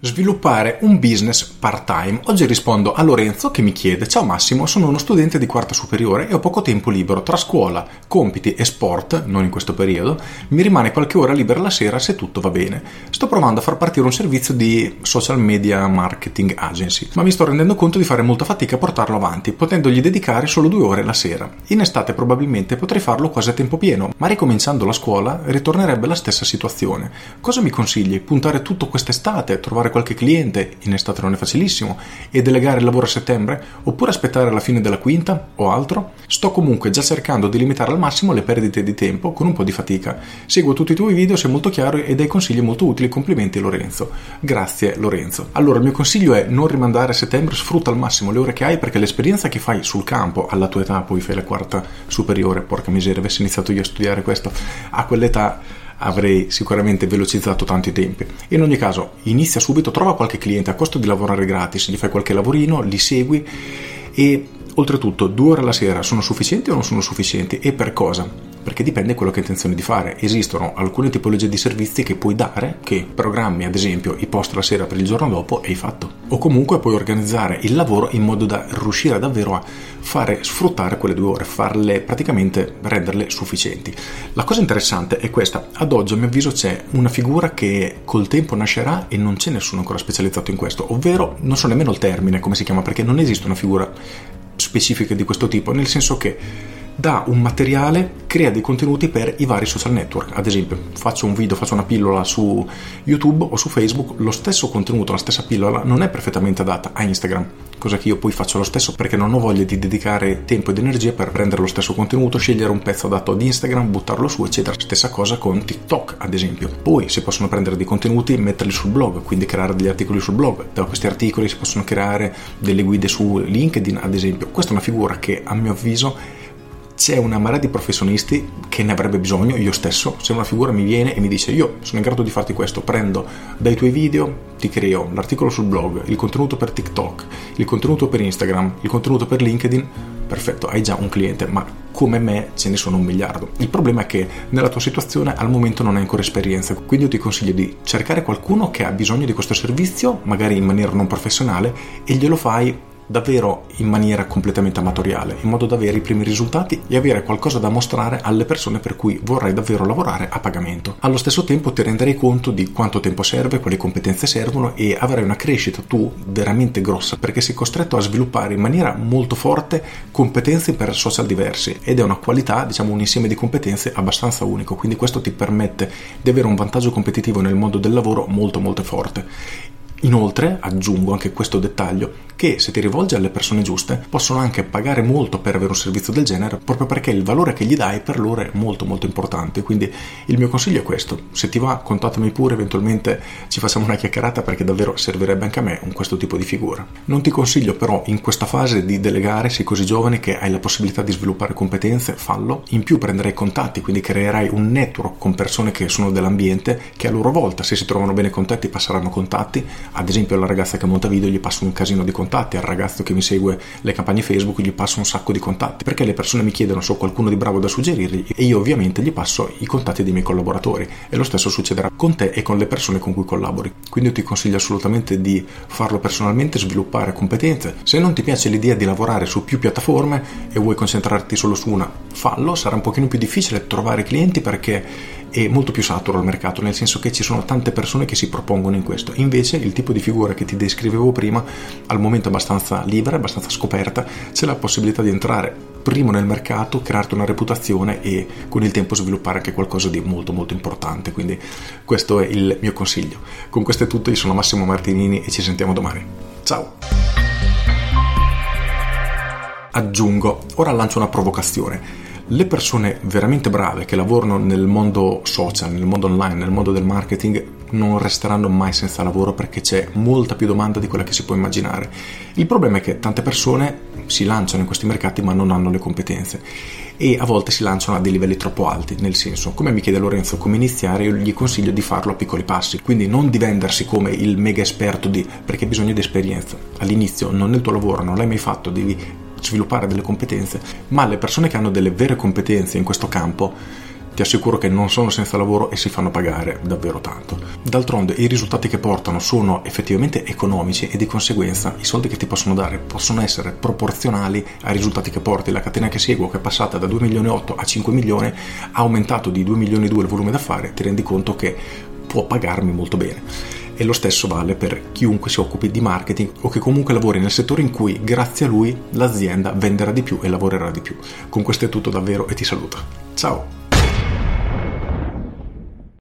Sviluppare un business part-time. Oggi rispondo a Lorenzo che mi chiede: Ciao Massimo, sono uno studente di quarta superiore e ho poco tempo libero tra scuola, compiti e sport, non in questo periodo. Mi rimane qualche ora libera la sera se tutto va bene. Sto provando a far partire un servizio di social media marketing agency, ma mi sto rendendo conto di fare molta fatica a portarlo avanti, potendogli dedicare solo due ore la sera. In estate probabilmente potrei farlo quasi a tempo pieno, ma ricominciando la scuola ritornerebbe la stessa situazione. Cosa mi consigli? Puntare tutto quest'estate, trovare trovare qualche cliente, in estate non è facilissimo, e delegare il lavoro a settembre, oppure aspettare la fine della quinta o altro? Sto comunque già cercando di limitare al massimo le perdite di tempo con un po' di fatica. Seguo tutti i tuoi video, sei molto chiaro e dai consigli molto utili. Complimenti Lorenzo. Grazie Lorenzo. Allora, il mio consiglio è non rimandare a settembre, sfrutta al massimo le ore che hai perché l'esperienza che fai sul campo alla tua età, poi fai la quarta superiore, porca miseria, avessi iniziato io a studiare questo, a quell'età avrei sicuramente velocizzato tanti tempi. In ogni caso, inizia subito, trova qualche cliente a costo di lavorare gratis, gli fai qualche lavorino, li segui e oltretutto due ore alla sera sono sufficienti o non sono sufficienti e per cosa? perché dipende da quello che hai intenzione di fare. Esistono alcune tipologie di servizi che puoi dare, che programmi ad esempio i post la sera per il giorno dopo e hai fatto. O comunque puoi organizzare il lavoro in modo da riuscire davvero a fare sfruttare quelle due ore, farle praticamente renderle sufficienti. La cosa interessante è questa, ad oggi a mio avviso c'è una figura che col tempo nascerà e non c'è nessuno ancora specializzato in questo, ovvero non so nemmeno il termine come si chiama perché non esiste una figura specifica di questo tipo, nel senso che dà un materiale, crea dei contenuti per i vari social network. Ad esempio, faccio un video, faccio una pillola su YouTube o su Facebook, lo stesso contenuto, la stessa pillola non è perfettamente adatta a Instagram, cosa che io poi faccio lo stesso perché non ho voglia di dedicare tempo ed energia per prendere lo stesso contenuto, scegliere un pezzo adatto ad Instagram, buttarlo su, eccetera. Stessa cosa con TikTok, ad esempio. Poi si possono prendere dei contenuti e metterli sul blog, quindi creare degli articoli sul blog. Da questi articoli si possono creare delle guide su LinkedIn, ad esempio. Questa è una figura che a mio avviso c'è una marea di professionisti che ne avrebbe bisogno, io stesso, se una figura mi viene e mi dice io sono in grado di farti questo, prendo dai tuoi video, ti creo l'articolo sul blog, il contenuto per TikTok, il contenuto per Instagram, il contenuto per LinkedIn, perfetto, hai già un cliente, ma come me ce ne sono un miliardo. Il problema è che nella tua situazione al momento non hai ancora esperienza, quindi io ti consiglio di cercare qualcuno che ha bisogno di questo servizio, magari in maniera non professionale, e glielo fai davvero in maniera completamente amatoriale, in modo da avere i primi risultati e avere qualcosa da mostrare alle persone per cui vorrai davvero lavorare a pagamento. Allo stesso tempo ti renderai conto di quanto tempo serve, quali competenze servono e avrai una crescita tu veramente grossa perché sei costretto a sviluppare in maniera molto forte competenze per social diversi ed è una qualità, diciamo un insieme di competenze abbastanza unico, quindi questo ti permette di avere un vantaggio competitivo nel mondo del lavoro molto molto forte. Inoltre, aggiungo anche questo dettaglio, che se ti rivolgi alle persone giuste possono anche pagare molto per avere un servizio del genere proprio perché il valore che gli dai per loro è molto molto importante. Quindi il mio consiglio è questo. Se ti va contattami pure eventualmente ci facciamo una chiacchierata perché davvero servirebbe anche a me un questo tipo di figura. Non ti consiglio però in questa fase di delegare sei così giovane che hai la possibilità di sviluppare competenze fallo. In più prenderai contatti quindi creerai un network con persone che sono dell'ambiente che a loro volta se si trovano bene con te ti passeranno contatti ad esempio alla ragazza che monta video gli passo un casino di contatti al ragazzo che mi segue le campagne Facebook gli passo un sacco di contatti, perché le persone mi chiedono se ho qualcuno di bravo da suggerirgli e io ovviamente gli passo i contatti dei miei collaboratori e lo stesso succederà con te e con le persone con cui collabori. Quindi io ti consiglio assolutamente di farlo personalmente, sviluppare competenze. Se non ti piace l'idea di lavorare su più piattaforme e vuoi concentrarti solo su una, fallo, sarà un pochino più difficile trovare clienti perché è molto più saturo il mercato, nel senso che ci sono tante persone che si propongono in questo. Invece il tipo di figura che ti descrivevo prima, al momento abbastanza libera, abbastanza scoperta, c'è la possibilità di entrare primo nel mercato, crearti una reputazione e con il tempo sviluppare anche qualcosa di molto molto importante. Quindi questo è il mio consiglio. Con questo è tutto, io sono Massimo Martinini e ci sentiamo domani. Ciao! Aggiungo, ora lancio una provocazione le persone veramente brave che lavorano nel mondo social, nel mondo online, nel mondo del marketing non resteranno mai senza lavoro perché c'è molta più domanda di quella che si può immaginare. Il problema è che tante persone si lanciano in questi mercati ma non hanno le competenze e a volte si lanciano a dei livelli troppo alti, nel senso, come mi chiede Lorenzo come iniziare, io gli consiglio di farlo a piccoli passi, quindi non di vendersi come il mega esperto di perché hai bisogno di esperienza. All'inizio non è il tuo lavoro, non l'hai mai fatto, devi sviluppare delle competenze, ma le persone che hanno delle vere competenze in questo campo ti assicuro che non sono senza lavoro e si fanno pagare davvero tanto. D'altronde i risultati che portano sono effettivamente economici e di conseguenza i soldi che ti possono dare possono essere proporzionali ai risultati che porti. La catena che seguo, che è passata da 2 milioni e 8 a 5 milioni, ha aumentato di 2 milioni e 2 il volume d'affari, ti rendi conto che può pagarmi molto bene e lo stesso vale per chiunque si occupi di marketing o che comunque lavori nel settore in cui grazie a lui l'azienda venderà di più e lavorerà di più. Con questo è tutto davvero e ti saluto. Ciao!